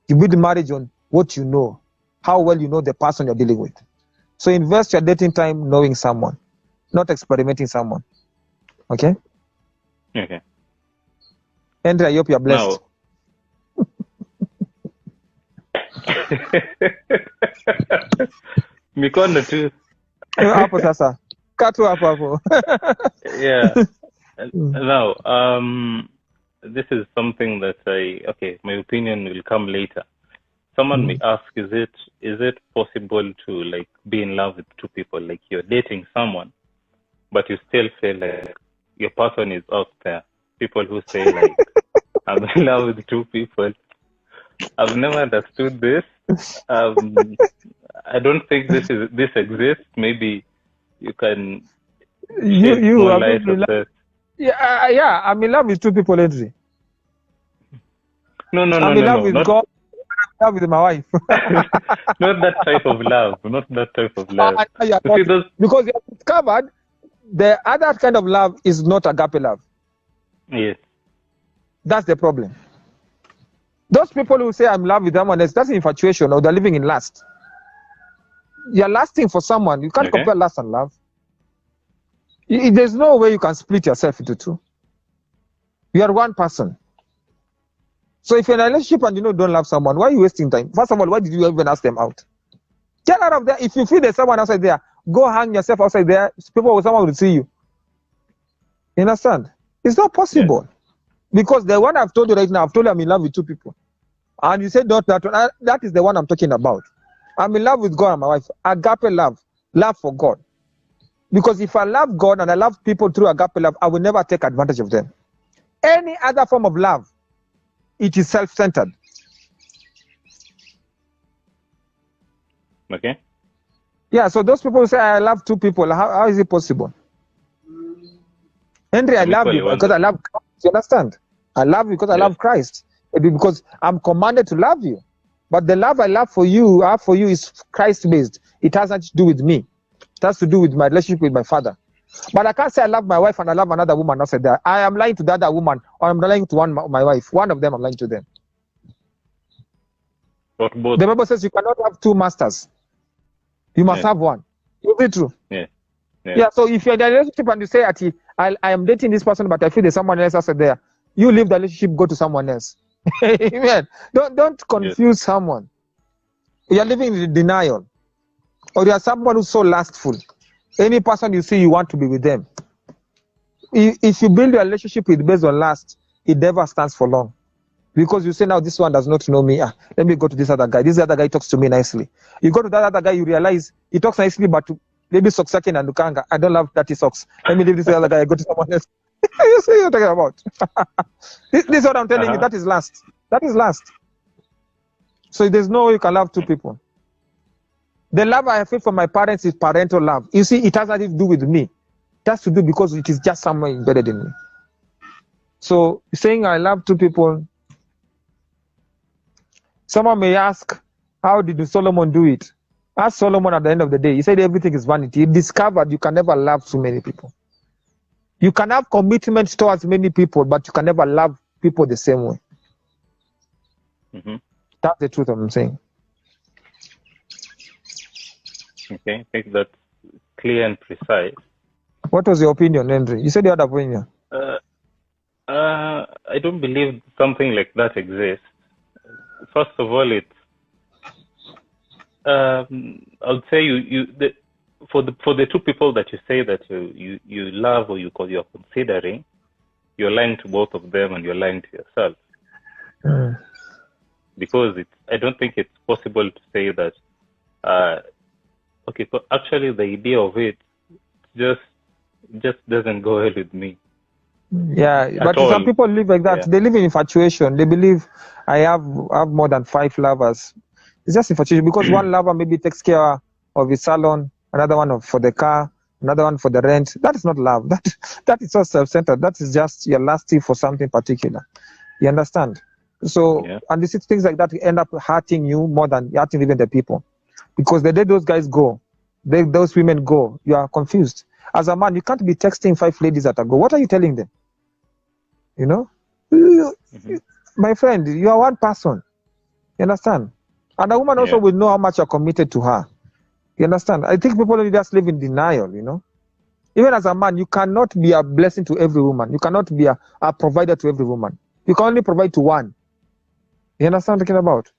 You build marriage on what you know, how well you know the person you're dealing with. So invest your dating time knowing someone, not experimenting someone. Okay? okay. Andrew, I hope you're blessed. Now. Mikono tu. hapo sasa katu hapo hapo yeah. Now, um, this is something that I okay. My opinion will come later. Someone may ask, is it is it possible to like be in love with two people? Like you're dating someone, but you still feel like your person is out there. People who say like, I'm in love with two people. I've never understood this. Um, I don't think this is this exists. Maybe you can you you I light mean, on this. yeah, uh, yeah i'm in love with two people Andrew. No, no, no, i'm no, in love no. with Not, god i'm in love with my wife not that type of love. Not that type of love. I- yeah, those? because you have discovered the other kind of love is not agape love Yes. that's the problem those people who say i'm in love with someone else that's infatuation or they're living in lust you're lasting for someone you can't Okay. compare lust and love there's no way you can split yourself into two you are one person so if you're in a relationship and you know don't love someone why are you wasting time first of all why did you even ask them out get out of there if you feel there's someone outside there go hang yourself outside there people someone will see you you understand it's not possible because the one I've told you right now, I've told you I'm in love with two people. And you said not that one. That is the one I'm talking about. I'm in love with God and my wife. Agape love. Love for God. Because if I love God and I love people through agape love, I will never take advantage of them. Any other form of love, it is self centered. Okay. Yeah, so those people who say I love two people, how, how is it possible? Henry, I love you you because I love Christ. You understand? I love you because I love Christ. Maybe because I'm commanded to love you. But the love I love for you, I have for you is Christ based. It has nothing to do with me. It has to do with my relationship with my father. But I can't say I love my wife and I love another woman outside there. I am lying to the other woman or I'm lying to one my wife. One of them I'm lying to them. But both. The Bible says you cannot have two masters. You must Yeah. have one. Is it true? Yeah. Yeah. Yeah. So if you're in a relationship and you say, Ati, I, I am dating this person, but I feel there's someone else outside there, you leave the relationship, go to someone else. Amen. Don't don't confuse someone. You're living in denial. Or you are someone who's so lustful. Any person you see, you want to be with them. If you build your relationship with based on lust, it never stands for long. Because you say now this one does not know me. Ah, let me go to this other guy. This other guy talks to me nicely. You go to that other guy, you realize he talks nicely, but maybe Soksaki and Lukanga. I don't love dirty socks. Let me leave this other guy. I go to someone else. you see what I'm talking about? this, this is what I'm telling you. Uh-huh. That is last. That is last. So there's no way you can love two people. The love I feel for my parents is parental love. You see, it has nothing to do with me. It has to do because it is just somewhere embedded in me. So saying I love two people, someone may ask, how did Solomon do it? Ask Solomon at the end of the day. He said everything is vanity. He discovered you can never love so many people. You can have commitment towards many people, but you can never love people the same way. hmm That's the truth I'm saying. Okay, I think that's clear and precise. What was your opinion, Henry? You said you had a opinion. Uh, uh, I don't believe something like that exists. First of all, it's um, I'll say you you the, for the for the two people that you say that you you, you love or you call you're considering, you're lying to both of them and you're lying to yourself Mm. because it's I don't think it's possible to say that. Uh, okay, so actually the idea of it just just doesn't go well with me. Yeah, At but some people live like that. Yeah. They live in infatuation. They believe I have have more than five lovers. It's just infatuation because one lover maybe takes care of his salon, another one of- for the car, another one for the rent. That is not love. That that is not self-centered. That is just you're lusty for something particular. You understand? So Yeah. and these things like that end up hurting you more than hurting even the people, because the day those guys go, they, those women go, you are confused. As a man, you can't be texting five ladies at a go. What are you telling them? You know, Mhm. my friend, you are one person. You understand? And a woman also Yeah. will know how much you're committed to her. You understand? I think people just live in denial, you know. Even as a man, you cannot be a blessing to every woman. You cannot be a, a provider to every woman. You can only provide to one. You understand what I'm talking about?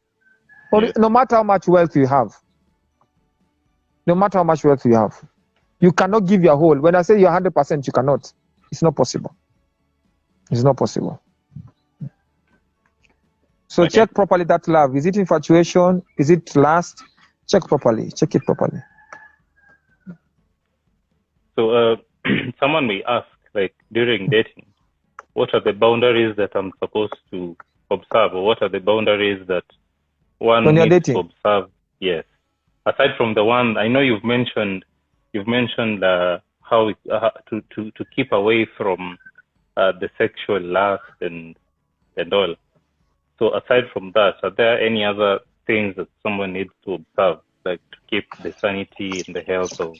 Yes. No matter how much wealth you have, no matter how much wealth you have, you cannot give your whole. When I say you're 100%, you cannot. It's not possible. It's not possible. So Okay. check properly that love. Is it infatuation? Is it lust? Check properly. Check it properly. So uh, someone may ask, like during dating, what are the boundaries that I'm supposed to observe, or what are the boundaries that one When needs to observe? Yes. Aside from the one, I know you've mentioned, you've mentioned uh, how it, uh, to to to keep away from uh, the sexual lust and and all. So aside from that, are there any other things that someone needs to observe, like to keep the sanity and the health of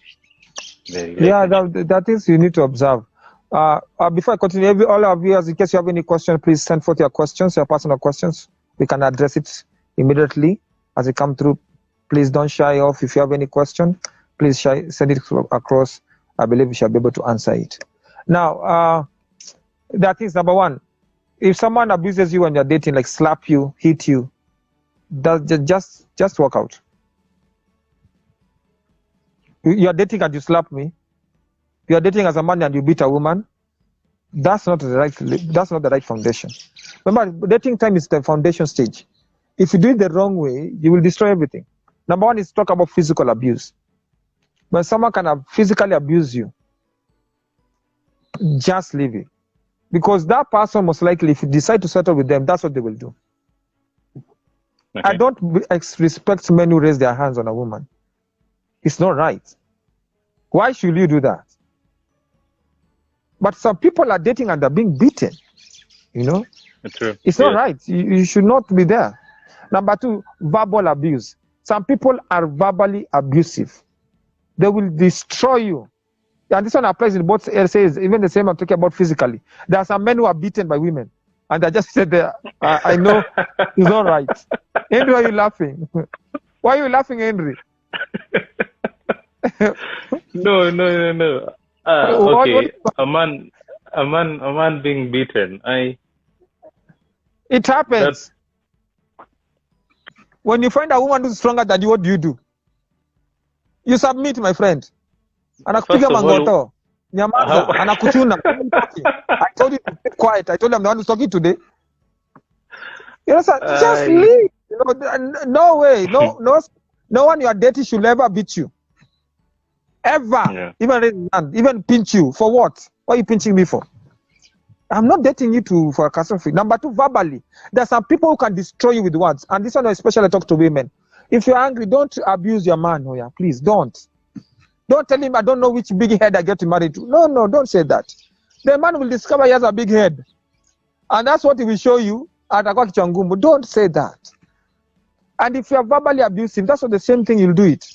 the Yeah, that, that is you need to observe. Uh, uh, before I continue, every, all our viewers, in case you have any question, please send forth your questions, your personal questions. We can address it immediately as they come through. Please don't shy off. If you have any question, please shy, send it across. I believe we shall be able to answer it. Now, uh, that is number one. If someone abuses you when you're dating, like slap you, hit you, that, ju- just just walk out. You- You're dating and you slap me you are dating as a man and you beat a woman, that's not the right that's not the right foundation. Remember, dating time is the foundation stage. If you do it the wrong way, you will destroy everything. Number one is talk about physical abuse. When someone can physically abuse you, just leave it. Because that person most likely, if you decide to settle with them, that's what they will do. I don't respect men who raise their hands on a woman. It's not right. Why should you do that? But some people are dating and they're being beaten. You know, True. it's not Yes. right. You, you should not be there. Number two, verbal abuse. Some people are verbally abusive. They will destroy you. And this one applies in both says even the same I'm talking about physically. There are some men who are beaten by women, and I just said there. I, I know it's not right. Henry, why are you laughing? why are you laughing, Henry? no, no, no, no. Uh, okay, a man, a man, a man being beaten. I It happens. When you find a woman who's stronger than you, what do you do? You submit, my friend. Anakupiga First of all- mangoto. Nyamaza. Anakuchuna. I told you to keep quiet. I told you I'm the one who's talking today. You know, sir, just Aye. leave. Th- no way. No, no, no one you are dating should ever beat you. Ever. Yeah. Even raise his hand, even pinch you. For what? What are you pinching me for? I'm not dating you to for a catastrophe. Number two, verbally. There are some people who can destroy you with words. And this one I especially talk to women. If you're angry, don't abuse your man. Yeah, please don't. Don't tell him I don't know which big head I get married to. No, no, don't say that. The man will discover he has a big head. And that's what he will show you at Akwaki Changumu. Don't say that. And if you are verbally abusive, that's what the same thing you'll do it.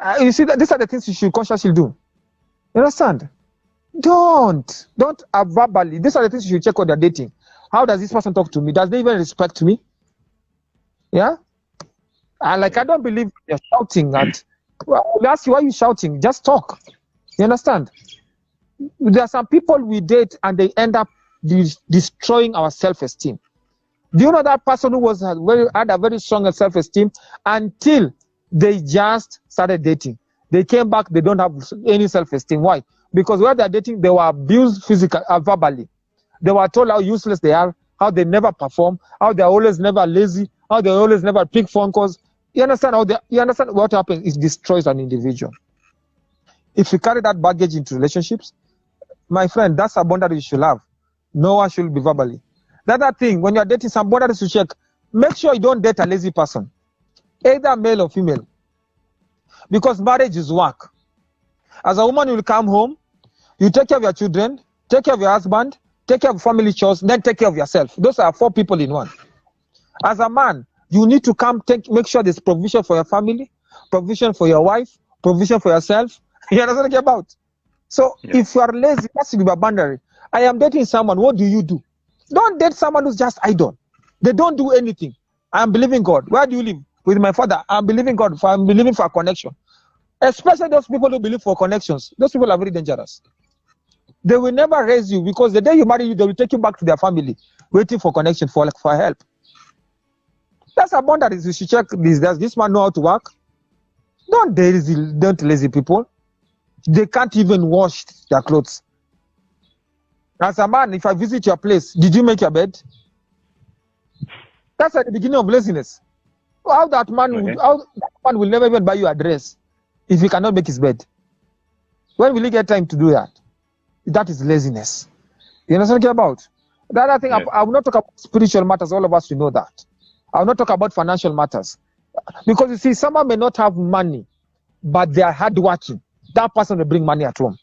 Uh, you see that these are the things you should consciously do. You understand? Don't. Don't verbally. These are the things you should check on you're dating. How does this person talk to me? Does they even respect me? Yeah? And like I don't believe you're shouting at well, we ask you why you shouting. Just talk. You understand? There are some people we date and they end up de- destroying our self-esteem. Do you know that person who was very had a very strong self-esteem until they just started dating? They came back, they don't have any self-esteem. Why? Because while they're dating, they were abused physically, uh, verbally. They were told how useless they are, how they never perform, how they're always never lazy, how they always never pick phone calls. You understand how they, you understand what happens? It destroys an individual. If you carry that baggage into relationships, my friend, that's a boundary you should have. No one should be verbally. The other thing, when you're dating some boundaries to check, make sure you don't date a lazy person, either male or female. Because marriage is work. As a woman, you will come home, you take care of your children, take care of your husband, take care of family chores, then take care of yourself. Those are four people in one. As a man, you need to come take make sure there's provision for your family, provision for your wife, provision for yourself. You understand what I'm about? So Yeah. if you are lazy, that's your boundary. I am dating someone. What do you do? Don't date someone who's just idle. They don't do anything. I'm believing God. Where do you live? With my father. I'm believing God. For, I'm believing for a connection. Especially those people who believe for connections. Those people are very dangerous. They will never raise you because the day you marry you, they will take you back to their family, waiting for connection for for help. That's a boundaries. You should check this. Does this man know how to work? Don't lazy, don't lazy people. They can't even wash their clothes. As a man, if I visit your place, did you make your bed? That's at the beginning of laziness. How that man, Okay. how that man will never even buy you a dress if he cannot make his bed. When will he get time to do that? That is laziness. You understand what I'm talking about? The other thing, I, Yeah. I will not talk about spiritual matters. All of us, we know that. I will not talk about financial matters. Because you see, someone may not have money, but they are hardworking. That person will bring money at home.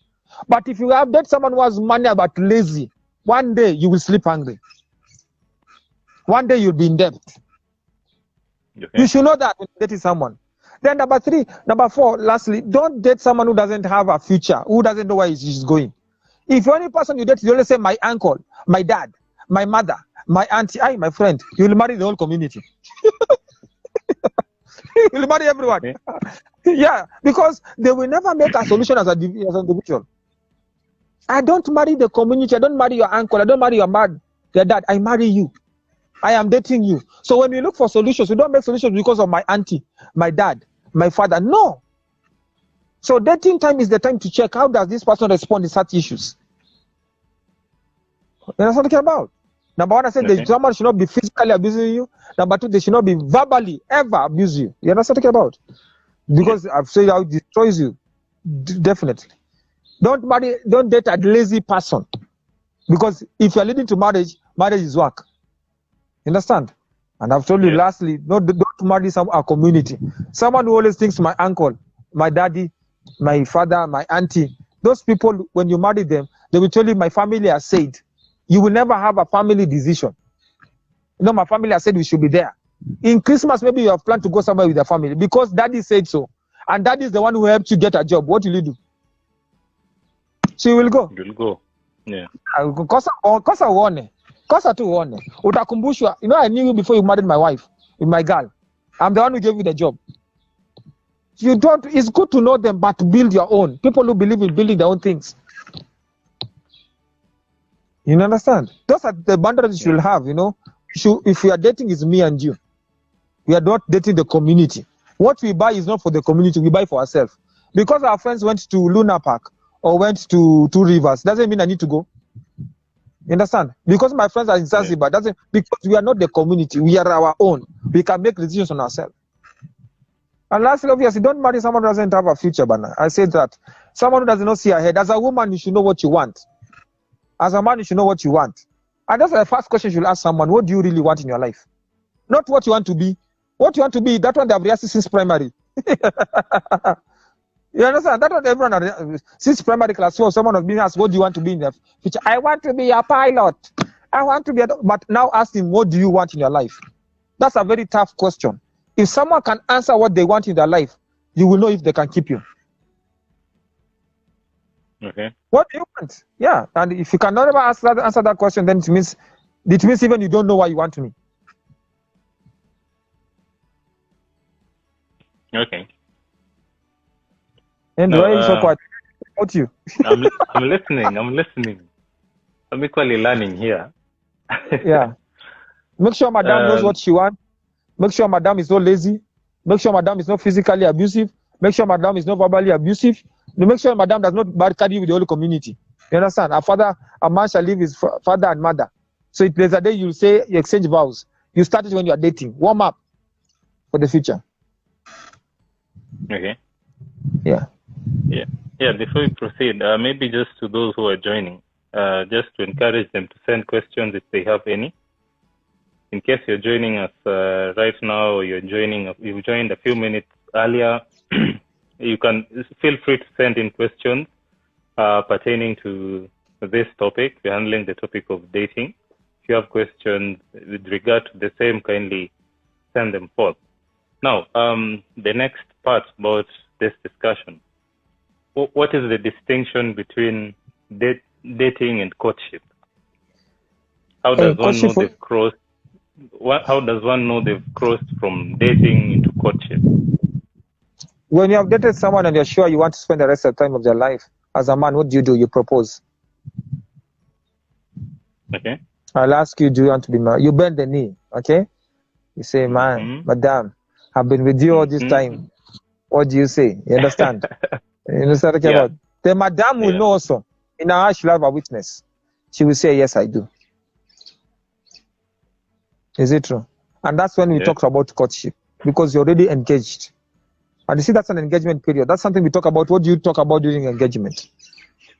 But if you have dated someone who has money but lazy, one day you will sleep hungry. One day you'll be in debt. Okay. You should know that when dating someone. Then number three, number four, lastly, don't date someone who doesn't have a future, who doesn't know where he's going. If you're any person you date, you always say my uncle, my dad, my mother, my auntie, I, my friend, you will marry the whole community. you will marry everyone. Okay. yeah, because they will never make a solution as a as an individual. I don't marry the community. I don't marry your uncle. I don't marry your mad, your dad. I marry you. I am dating you. So when we look for solutions, we don't make solutions because of my auntie, my dad, my father. No. So dating time is the time to check how does this person respond to such issues. You know what I'm talking about? Number one, I said Okay. someone should not be physically abusing you. Number two, they should not be verbally ever abuse you. You know what I'm talking about? Because I've said how it destroys you. D- definitely. Don't marry, don't date a lazy person. Because if you're leading to marriage, marriage is work. You understand? And I've told you Yeah. lastly, don't, don't marry some a community. Someone who always thinks my uncle, my daddy, my father, my auntie. Those people, when you marry them, they will tell you my family has said. You will never have a family decision. You know, my family has said we should be there. In Christmas, maybe you have planned to go somewhere with your family because daddy said so. And daddy is the one who helped you get a job. What will you do? So you will go. You'll go. Yeah. Ah, kosa kosa uone kosa tu uone utakumbushwa you know i knew you before you married my wife with my girl i'm the one who gave you the job you don't it's good to know them but build your own. People who believe in building their own things. You understand? Those are the boundaries you'll have you know. If we are dating is me and you. We are not dating the community. What we buy is not for the community we buy for ourselves. Because our friends went to luna park or went to two rivers doesn't mean i need to go. You understand? Because my friends are in Zanzibar, doesn't because we are not the community, we are our own. We can make decisions on ourselves. And lastly, obviously, don't marry someone who doesn't have a future, Bana. I said that. Someone who does not see ahead. As a woman, you should know what you want. As a man, you should know what you want. And that's the first question you should ask someone: What do you really want in your life? Not what you want to be. What you want to be, that one they have rehearsed since primary. You understand? That's what everyone, since primary class four, someone has been asked, what do you want to be in the future? I want to be a pilot. I want to be a, but now ask him, what do you want in your life? That's a very tough question. If someone can answer what they want in their life, you will know if they can keep you. Okay. What do you want? Yeah. And if you cannot ever ask that, answer that question, then it means, it means even you don't know what you want to me. Okay. And No, why are you so uh, quiet? About you. I'm, I'm listening. I'm listening. I'm equally learning here. yeah. Make sure madam knows Um, what she wants. Make sure madam is not lazy. Make sure madam is not physically abusive. Make sure madam is not verbally abusive. Make sure madam does not barricade you with the whole community. You understand? A father, a man shall leave his father and mother. So if there's a day you say you exchange vows. You start it when you are dating. Warm up for the future. Okay. Yeah. Yeah. Yeah. Before we proceed, uh, maybe just to those who are joining, uh, just to encourage them to send questions if they have any. In case you're joining us uh, right now, or you're joining, you joined a few minutes earlier, you can feel free to send in questions uh, pertaining to this topic. We're handling the topic of dating. If you have questions with regard to the same, kindly send them forth. Now, um, the next part about this discussion. Wh- What is the distinction between date, dating and courtship? How Uh, does one know they've crossed? What, how does one know they've crossed from dating into courtship? When you have dated someone and you're sure you want to spend the rest of the time of their life, as a man, what do you do? You propose. Okay. I'll ask you, do you want to be married? You bend the knee, okay? You say, man, Mhm. madam, I've been with you all this Mhm. time. What do you say? You understand? you understand what I'm Yeah. about? The madam will Yeah. know also. In her she'll have a witness. She will say, yes, I do. Is it true? And that's when we Yeah. talk about courtship because you're already engaged. And you see, that's an engagement period. That's something we talk about. What do you talk about during engagement?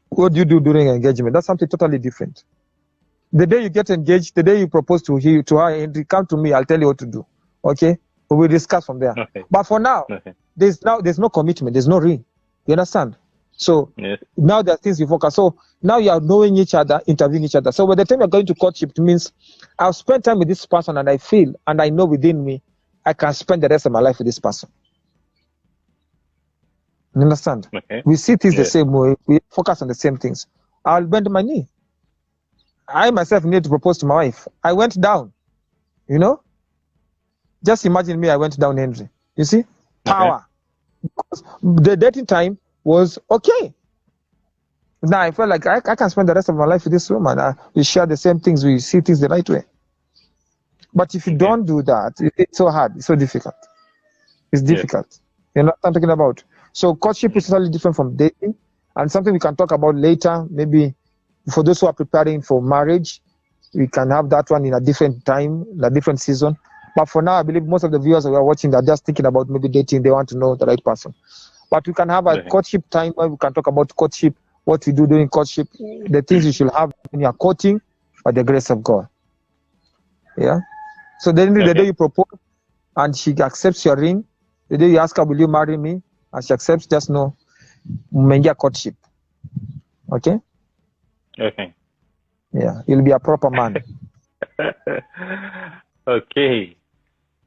What do you do during engagement? That's something totally different. The day you get engaged, the day you propose to he, to her, and come to me, I'll tell you what to do. Okay? We will discuss from there. Okay. But for now, Okay. there's now there's no commitment, there's no ring. You understand? So Yes. now there are things you focus. So now you are knowing each other, interviewing each other. So by the time you're going to courtship, it means I've spent time with this person and I feel and I know within me I can spend the rest of my life with this person. You understand? Okay. We see things the same way. We focus on the same things. I'll bend my knee. I myself need to propose to my wife. I went down. You know? Just imagine me, I went down, Henry. You see? Power. Because the dating time was okay. Now I felt like I, I can spend the rest of my life with this woman. Uh, we share the same things. We see things the right way. But if you Okay. don't do that, it- it's so hard. It's so difficult. It's Yeah. difficult. You know what I'm talking about? So courtship is totally different from dating, and something we can talk about later. Maybe for those who are preparing for marriage, we can have that one in a different time, in a different season. But for now, I believe most of the viewers who are watching are just thinking about maybe dating. They want to know the right person. But we can have a courtship time where we can talk about courtship, what we do during courtship, the things you should have when you are courting, by the grace of God. Yeah. So then the Okay. day you propose and she accepts your ring, the day you ask her, Will you marry me? And she accepts, just know mmeingia courtship. Okay? Okay. Yeah. You'll be a proper man. okay.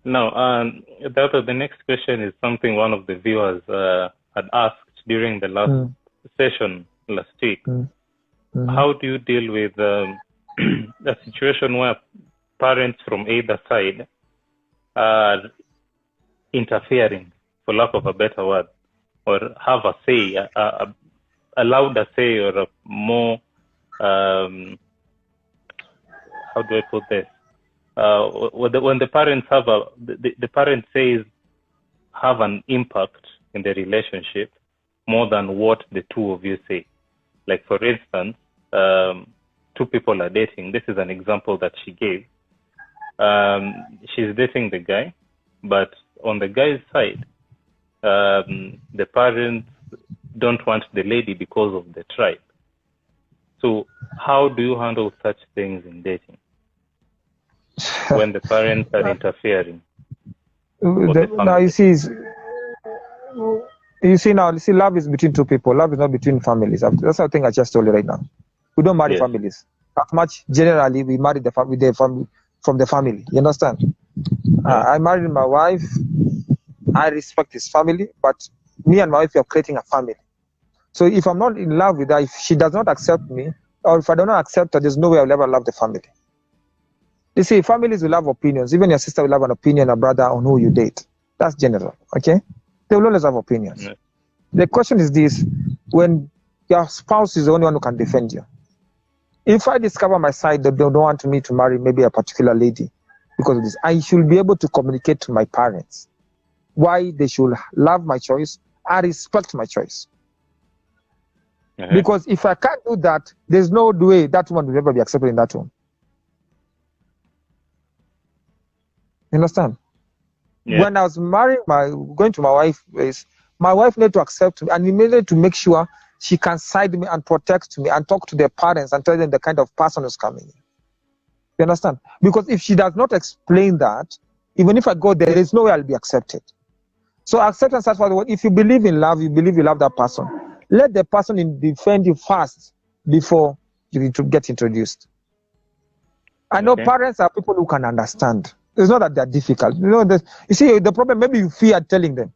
Now, um, the, the next question is something one of the viewers uh, had asked during the last Mm, session last week. mm, mhm. How do you deal with um, a situation where parents from either side are interfering, for lack of a better word, or have a say, a, a, a louder say, or a more, um, how do I put this? Uh, when, the, parents have a, the, the parent says have an impact in the relationship more than what the two of you say. Like for instance, um, two people are dating. This is an example that she gave. Um, she's dating the guy, but on the guy's side, um, the parents don't want the lady because of the tribe. So, how do you handle such things in dating when the parents are interfering? The- the now you see, You see now, you see, love is between two people. Love is not between families. That's the thing I just told you right now. We don't marry Yes. families. As much generally, we marry the family, the family from the family. You understand? Uh, I married my wife. I respect his family, but me and my wife are creating a family. So if I'm not in love with her, if she does not accept me, or if I do not accept her, there's no way I'll ever love the family. You see, families will have opinions. Even your sister will have an opinion, a brother on who you date. That's general, okay? They will always have opinions. Yeah. The question is this when your spouse is the only one who can defend you. If I discover my side that they don't want me to marry maybe a particular lady because of this, I should be able to communicate to my parents why they should love my choice and respect my choice. Uh-huh. Because if I can't do that, there's no way that woman will ever be accepted in that home. You understand? Yeah. When I was married, my going to my wife is my wife need to accept me and immediately to make sure she can side me and protect me and talk to their parents and tell them the kind of person who's coming. in. You understand? Because if she does not explain that, even if I go there, there is no way I'll be accepted. So acceptance the word. If you believe in love, you believe you love that person. Let the person in defend you first before you get introduced. I know Okay. parents are people who can understand. It's not that they're difficult. You know, you see, the problem maybe you fear telling them.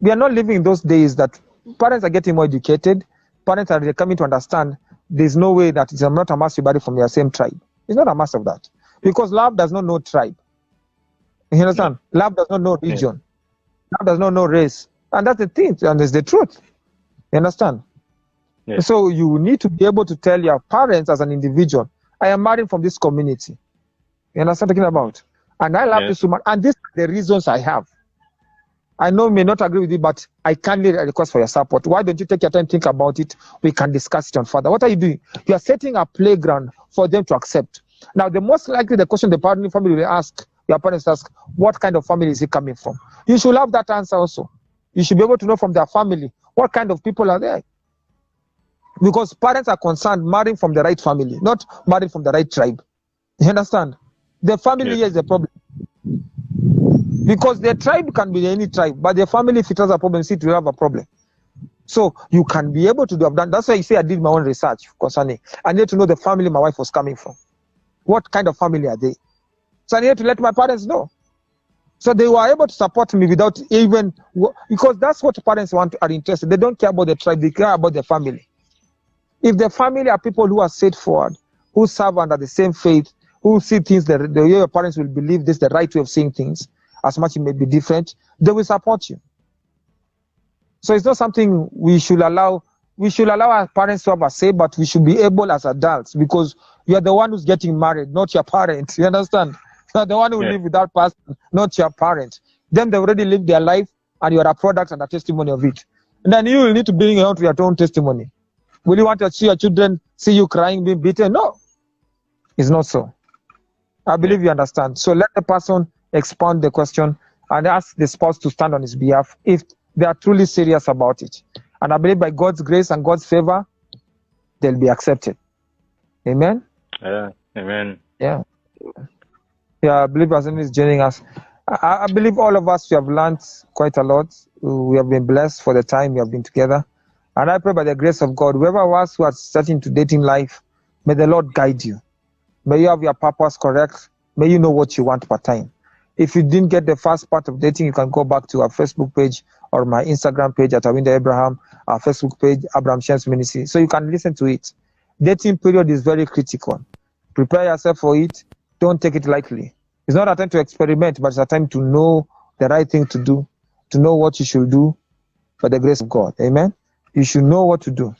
We are not living in those days that parents are getting more educated. Parents are coming to understand there's no way that it's not a mass you marry from your same tribe. It's not a mass of that. Because love does not know tribe. You understand? Love does not know Yeah. region. Love does not know race. And that's the thing, and it's the truth. You understand? Yeah. So you need to be able to tell your parents as an individual, I am married from this community. You understand what I'm talking about? And I love Yeah. this woman. And these are the reasons I have. I know you may not agree with you, but I kindly request for your support. Why don't you take your time, think about it? We can discuss it on further. What are you doing? You are setting a playground for them to accept. Now, the most likely the question the parent family will ask, your parents ask, what kind of family is he coming from? You should have that answer also. You should be able to know from their family what kind of people are there. Because parents are concerned marrying from the right family, not marrying from the right tribe. You understand? The family Yes. is the problem. Because the tribe can be any tribe, but the family, if it has a problem, see, it will have a problem. So you can be able to do have done. That's why you say I did my own research concerning. I need to know the family my wife was coming from. What kind of family are they? So I need to let my parents know. So they were able to support me without even because that's what parents want are interested. They don't care about the tribe, they care about the family. If the family are people who are straightforward, who serve under the same faith, who see things the, the way your parents will believe this the right way of seeing things, as much it may be different, they will support you. So it's not something we should allow. We should allow our parents to have a say, but we should be able as adults because you are the one who's getting married, not your parent. You understand? You are the one who Yeah. live with that person, not your parent. Them they already lived their life, and you are a product and a testimony of it. And then you will need to bring out your own testimony. Will you want to see your children see you crying, being beaten? No, it's not so. I believe you understand. So let the person expound the question and ask the spouse to stand on his behalf if they are truly serious about it. And I believe by God's grace and God's favor, they'll be accepted. Amen. Yeah. Amen. Yeah. Yeah, I believe Asim is joining us. I, I believe all of us we have learned quite a lot. We have been blessed for the time we have been together. And I pray by the grace of God, whoever of us who are starting to dating life, may the Lord guide you. May you have your purpose correct. May you know what you want per time. If you didn't get the first part of dating, you can go back to our Facebook page or my Instagram page at Awinda Abraham, our Facebook page, Abraham Shens Ministry. So you can listen to it. Dating period is very critical. Prepare yourself for it. Don't take it lightly. It's not a time to experiment, but it's a time to know the right thing to do, to know what you should do by the grace of God. Amen. You should know what to do.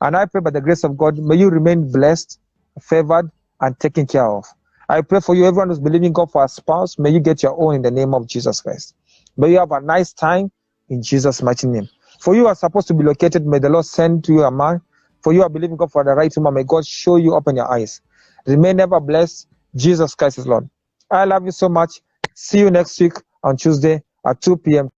And I pray by the grace of God, may you remain blessed, favored, and taken care of. I pray for you, everyone who's believing God for a spouse, may you get your own in the name of Jesus Christ. May you have a nice time in Jesus' mighty name. For you are supposed to be located, may the Lord send to you a man. For you are believing God for the right woman, may God show you, open your eyes. Remain ever blessed. Jesus Christ is Lord. I love you so much. See you next week on Tuesday at 2 p.m.